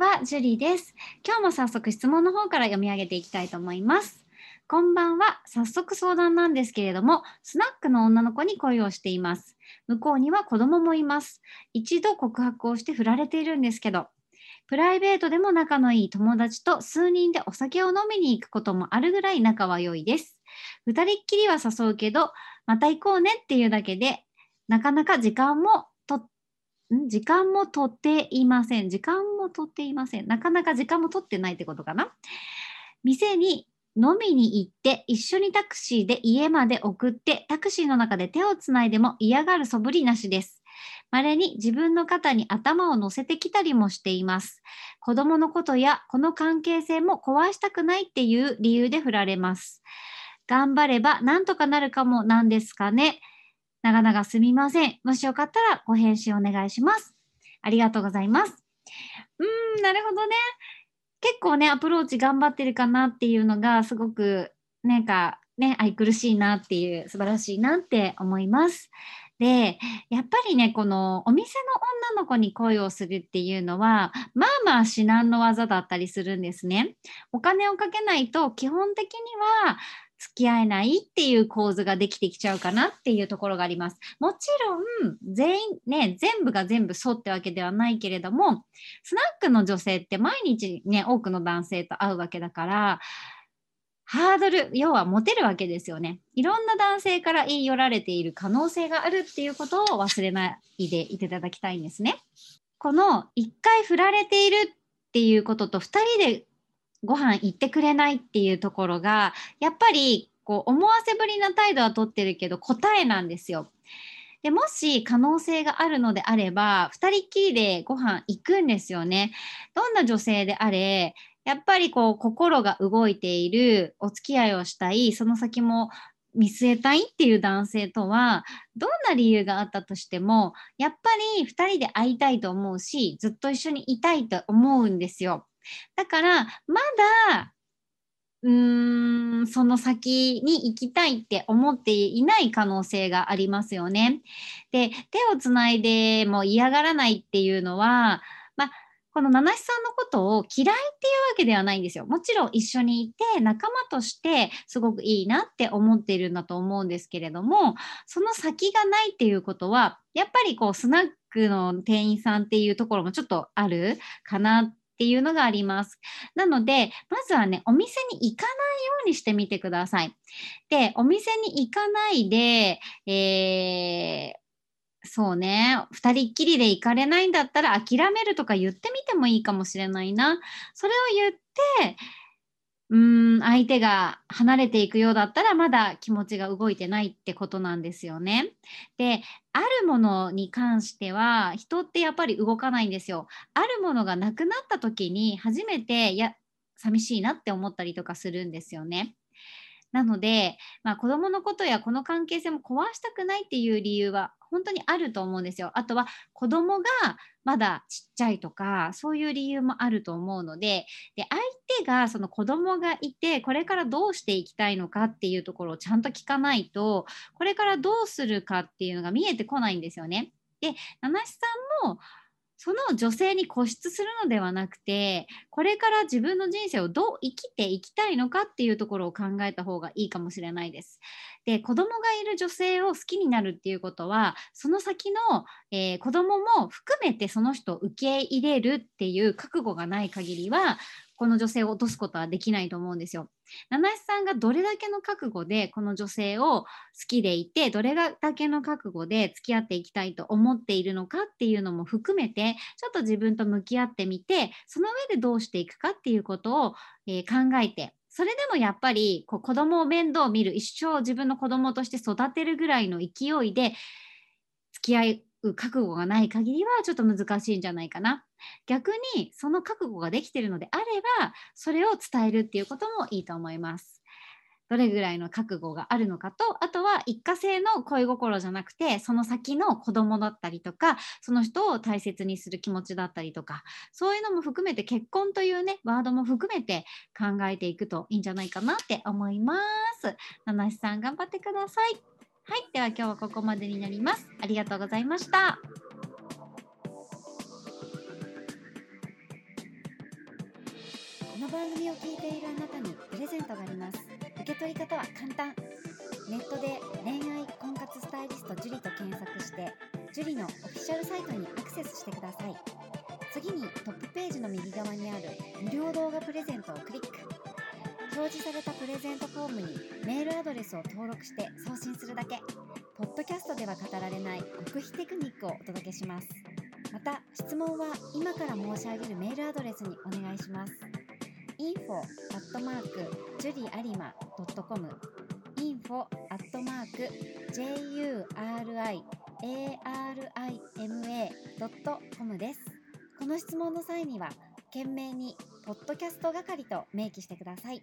は、ジュリーです。今日も早速質問の方から読み上げていきたいと思います。こんばんは。早速相談なんですけれども、スナックの女の子に恋をしています。向こうには子供もいます。一度告白をして振られているんですけど、プライベートでも仲のいい友達と数人でお酒を飲みに行くこともあるぐらい仲は良いです。二人っきりは誘うけど、また行こうねっていうだけで、なかなか時間も時間も取っていません。時間も取っていません。なかなか時間も取ってないってことかな？店に飲みに行って一緒にタクシーで家まで送ってタクシーの中で手をつないでも嫌がる素振りなしです。稀に自分の肩に頭を乗せてきたりもしています。子供のことやこの関係性も壊したくないっていう理由で振られます。頑張ればなんとかなるかもなんですかね？長々すみません。もしよかったらご返信お願いします。ありがとうございます。うん、なるほどね。結構ね、アプローチ頑張ってるかなっていうのが、すごく、なんか、ね、愛くるしいなっていう、素晴らしいなって思います。で、やっぱりね、このお店の女の子に恋をするっていうのは、まあまあ至難の技だったりするんですね。お金をかけないと、基本的には、付き合えないっていう構図ができてきちゃうかなっていうところがあります。もちろん、全員ね、全部が全部そうってわけではないけれども、スナックの女性って毎日ね、多くの男性と会うわけだから、ハードル、要はモテるわけですよね。いろんな男性から言い寄られている可能性があるっていうことを忘れないでいただきたいんですね。この一回振られているっていうことと二人でご飯行ってくれないっていうところが、やっぱりこう思わせぶりな態度はとってるけど答えなんですよ。でもし可能性があるのであれば、二人っきりでご飯行くんですよね。どんな女性であれ、やっぱりこう心が動いている、お付き合いをしたい、その先も見据えたいっていう男性とは、どんな理由があったとしても、やっぱり2人で会いたいと思うし、ずっと一緒にいたいと思うんですよ。だから、まだ、うーん、その先に行きたいって思っていない可能性がありますよね。で、手をつないでも嫌がらないっていうのは、まあ、この七七さんのことを嫌いっていうわけではないんですよ。もちろん一緒にいて仲間としてすごくいいなって思っているんだと思うんですけれども、その先がないっていうことは、やっぱりこうスナックの店員さんっていうところもちょっとあるかなっていうのがあります。なので、まずはね、お店に行かないようにしてみてください。で、お店に行かないで、えーそうね。二人っきりで行かれないんだったら諦めるとか言ってみてもいいかもしれないな。それを言って、うん、相手が離れていくようだったらまだ気持ちが動いてないってことなんですよね。で、あるものに関しては人ってやっぱり動かないんですよ。あるものがなくなった時に初めて、や、寂しいなって思ったりとかするんですよね。なので、まあ、子供のことやこの関係性も壊したくないっていう理由は本当にあると思うんですよ。あとは子供がまだちっちゃいとかそういう理由もあると思うのでで相手がその子供がいてこれからどうしていきたいのかっていうところをちゃんと聞かないとこれからどうするかっていうのが見えてこないんですよね。で七七さんもその女性に固執するのではなくてこれから自分の人生をどう生きていきたいのかっていうところを考えた方がいいかもしれないです。で子供がいる女性を好きになるっていうことはその先の、えー、子供も含めてその人を受け入れるっていう覚悟がない限りはこの女性を落とすことはできないと思うんですよ。七七さんがどれだけの覚悟でこの女性を好きでいてどれだけの覚悟で付き合っていきたいと思っているのかっていうのも含めてちょっと自分と向き合ってみてその上でどうしていくかっていうことを、えー、考えてそれでもやっぱりこう子供を面倒を見る一生自分の子供として育てるぐらいの勢いで付き合う覚悟がない限りはちょっと難しいんじゃないかな。逆にその覚悟ができているのであればそれを伝えるっていうこともいいと思います。どれぐらいの覚悟があるのかとあとは一過性の恋心じゃなくてその先の子供だったりとかその人を大切にする気持ちだったりとかそういうのも含めて結婚というねワードも含めて考えていくといいんじゃないかなって思います。七七さん頑張ってください。はい、では今日はここまでになります。ありがとうございましたこ。の番組を聞いているあなたにプレゼントがあります受け取り方は簡単ネットで恋愛婚活スタイリスト樹と検索して樹のオフィシャルサイトにアクセスしてください次にトップページの右側にある無料動画プレゼントをクリック表示されたプレゼントフォームにメールアドレスを登録して送信するだけ。ポッドキャストでは語られない極秘テクニックをお届けします。また質問は今から申し上げるメールアドレスにお願いします。info アットマーク juriarima.com info アットマーク juriarima.com です。この質問の際には懸命にポッドキャスト係と明記してください。